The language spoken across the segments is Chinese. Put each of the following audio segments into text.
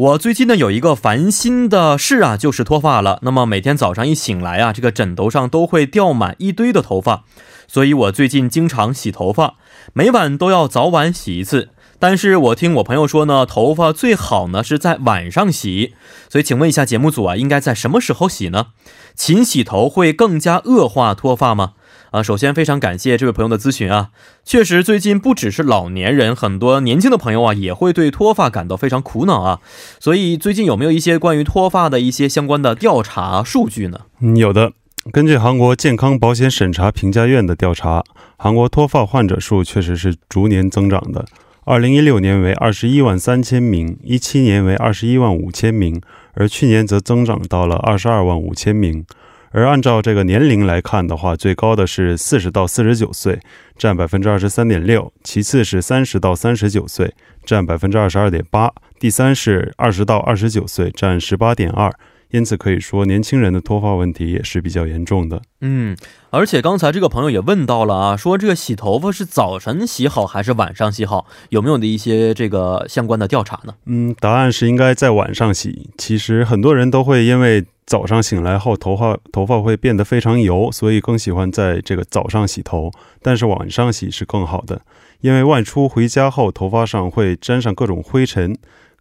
我最近呢有一个烦心的事啊，就是脱发了。那么每天早上一醒来啊，这个枕头上都会掉满一堆的头发，所以我最近经常洗头发，每晚都要早晚洗一次。但是我听我朋友说呢，头发最好呢是在晚上洗，所以请问一下节目组啊，应该在什么时候洗呢？勤洗头会更加恶化脱发吗？啊，首先非常感谢这位朋友的咨询啊，确实最近不只是老年人，很多年轻的朋友啊也会对脱发感到非常苦恼啊，所以最近有没有一些关于脱发的一些相关的调查数据呢？嗯，有的。根据韩国健康保险审查评价院的调查，韩国脱发患者数确实是逐年增长的。二零一六年为二十一万三千名，一七年为二十一万五千名，而去年则增长到了二十二万五千名。而按照这个年龄来看的话，最高的是四十到四十九岁，占百分之二十三点六；其次是三十到三十九岁，占百分之二十二点八；第三是二十到二十九岁，占十八点二。因此可以说，年轻人的脱发问题也是比较严重的。嗯，而且刚才这个朋友也问到了啊，说这个洗头发是早晨洗好还是晚上洗好？有没有的一些这个相关的调查呢？嗯，答案是应该在晚上洗。其实很多人都会因为早上醒来后头发头发会变得非常油，所以更喜欢在这个早上洗头。但是晚上洗是更好的，因为外出回家后头发上会沾上各种灰尘。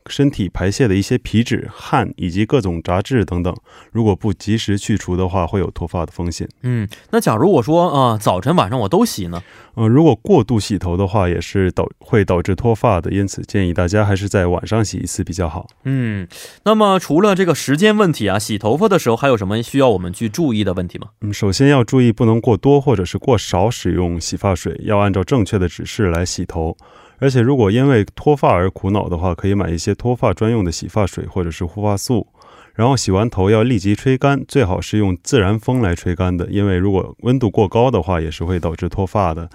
身体排泄的一些皮脂、汗以及各种杂质等等，如果不及时去除的话，会有脱发的风险。嗯，那假如我说啊，早晨晚上我都洗呢？呃，如果过度洗头的话，也是导会导致脱发的，因此建议大家还是在晚上洗一次比较好。嗯，那么除了这个时间问题啊，洗头发的时候还有什么需要我们去注意的问题吗？嗯，首先要注意不能过多或者是过少使用洗发水，要按照正确的指示来洗头。而且，如果因为脱发而苦恼的话，可以买一些脱发专用的洗发水或者是护发素。然后洗完头要立即吹干，最好是用自然风来吹干的，因为如果温度过高的话，也是会导致脱发的。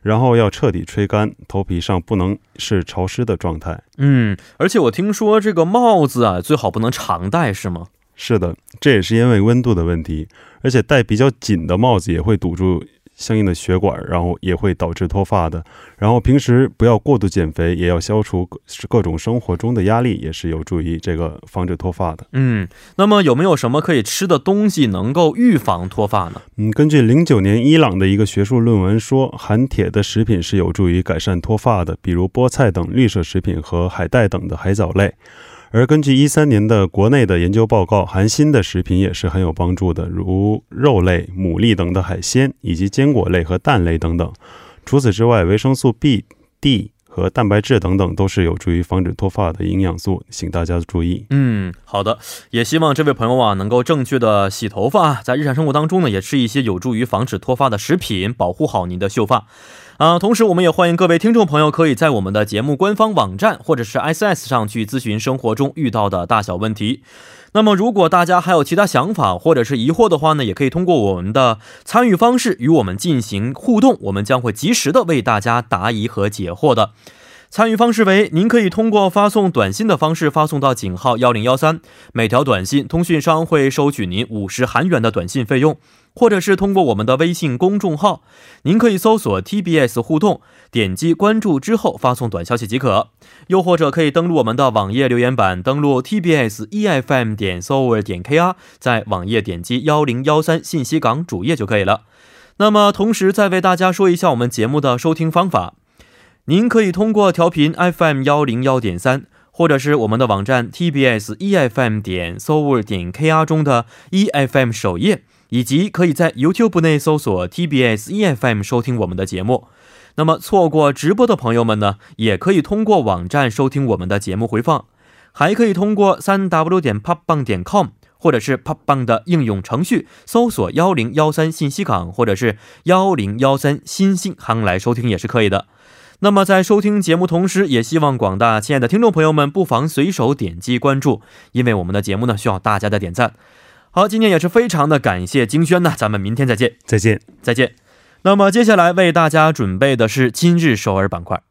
然后要彻底吹干，头皮上不能是潮湿的状态。嗯，而且我听说这个帽子啊，最好不能常戴，是吗？是的，这也是因为温度的问题，而且戴比较紧的帽子也会堵住。相应的血管，然后也会导致脱发的。然后平时不要过度减肥，也要消除各各种生活中的压力，也是有助于这个防止脱发的。嗯，那么有没有什么可以吃的东西能够预防脱发呢？嗯，根据零九年伊朗的一个学术论文说，含铁的食品是有助于改善脱发的，比如菠菜等绿色食品和海带等的海藻类。而根据一三年的国内的研究报告，含锌的食品也是很有帮助的，如肉类、牡蛎等的海鲜，以及坚果类和蛋类等等。除此之外，维生素 B、D 和蛋白质等等都是有助于防止脱发的营养素，请大家注意。嗯，好的，也希望这位朋友啊能够正确的洗头发，在日常生活当中呢，也吃一些有助于防止脱发的食品，保护好您的秀发。啊，同时我们也欢迎各位听众朋友可以在我们的节目官方网站或者是 S S 上去咨询生活中遇到的大小问题。那么，如果大家还有其他想法或者是疑惑的话呢，也可以通过我们的参与方式与我们进行互动，我们将会及时的为大家答疑和解惑的。参与方式为：您可以通过发送短信的方式发送到井号幺零幺三，每条短信通讯商会收取您五十韩元的短信费用。或者是通过我们的微信公众号，您可以搜索 TBS 互动，点击关注之后发送短消息即可。又或者可以登录我们的网页留言板，登录 TBS EFM 点 s o v e r 点 KR，在网页点击幺零幺三信息港主页就可以了。那么同时再为大家说一下我们节目的收听方法，您可以通过调频 FM 幺零幺点三，或者是我们的网站 TBS EFM 点 s o v e r 点 KR 中的 EFM 首页。以及可以在 YouTube 内搜索 TBS EFM 收听我们的节目。那么错过直播的朋友们呢，也可以通过网站收听我们的节目回放，还可以通过三 W 点 popbang 点 com 或者是 popbang 的应用程序搜索幺零幺三信息港或者是幺零幺三新信行来收听也是可以的。那么在收听节目同时，也希望广大亲爱的听众朋友们不妨随手点击关注，因为我们的节目呢需要大家的点赞。好，今天也是非常的感谢金轩呢，咱们明天再见，再见，再见。那么接下来为大家准备的是今日首尔板块。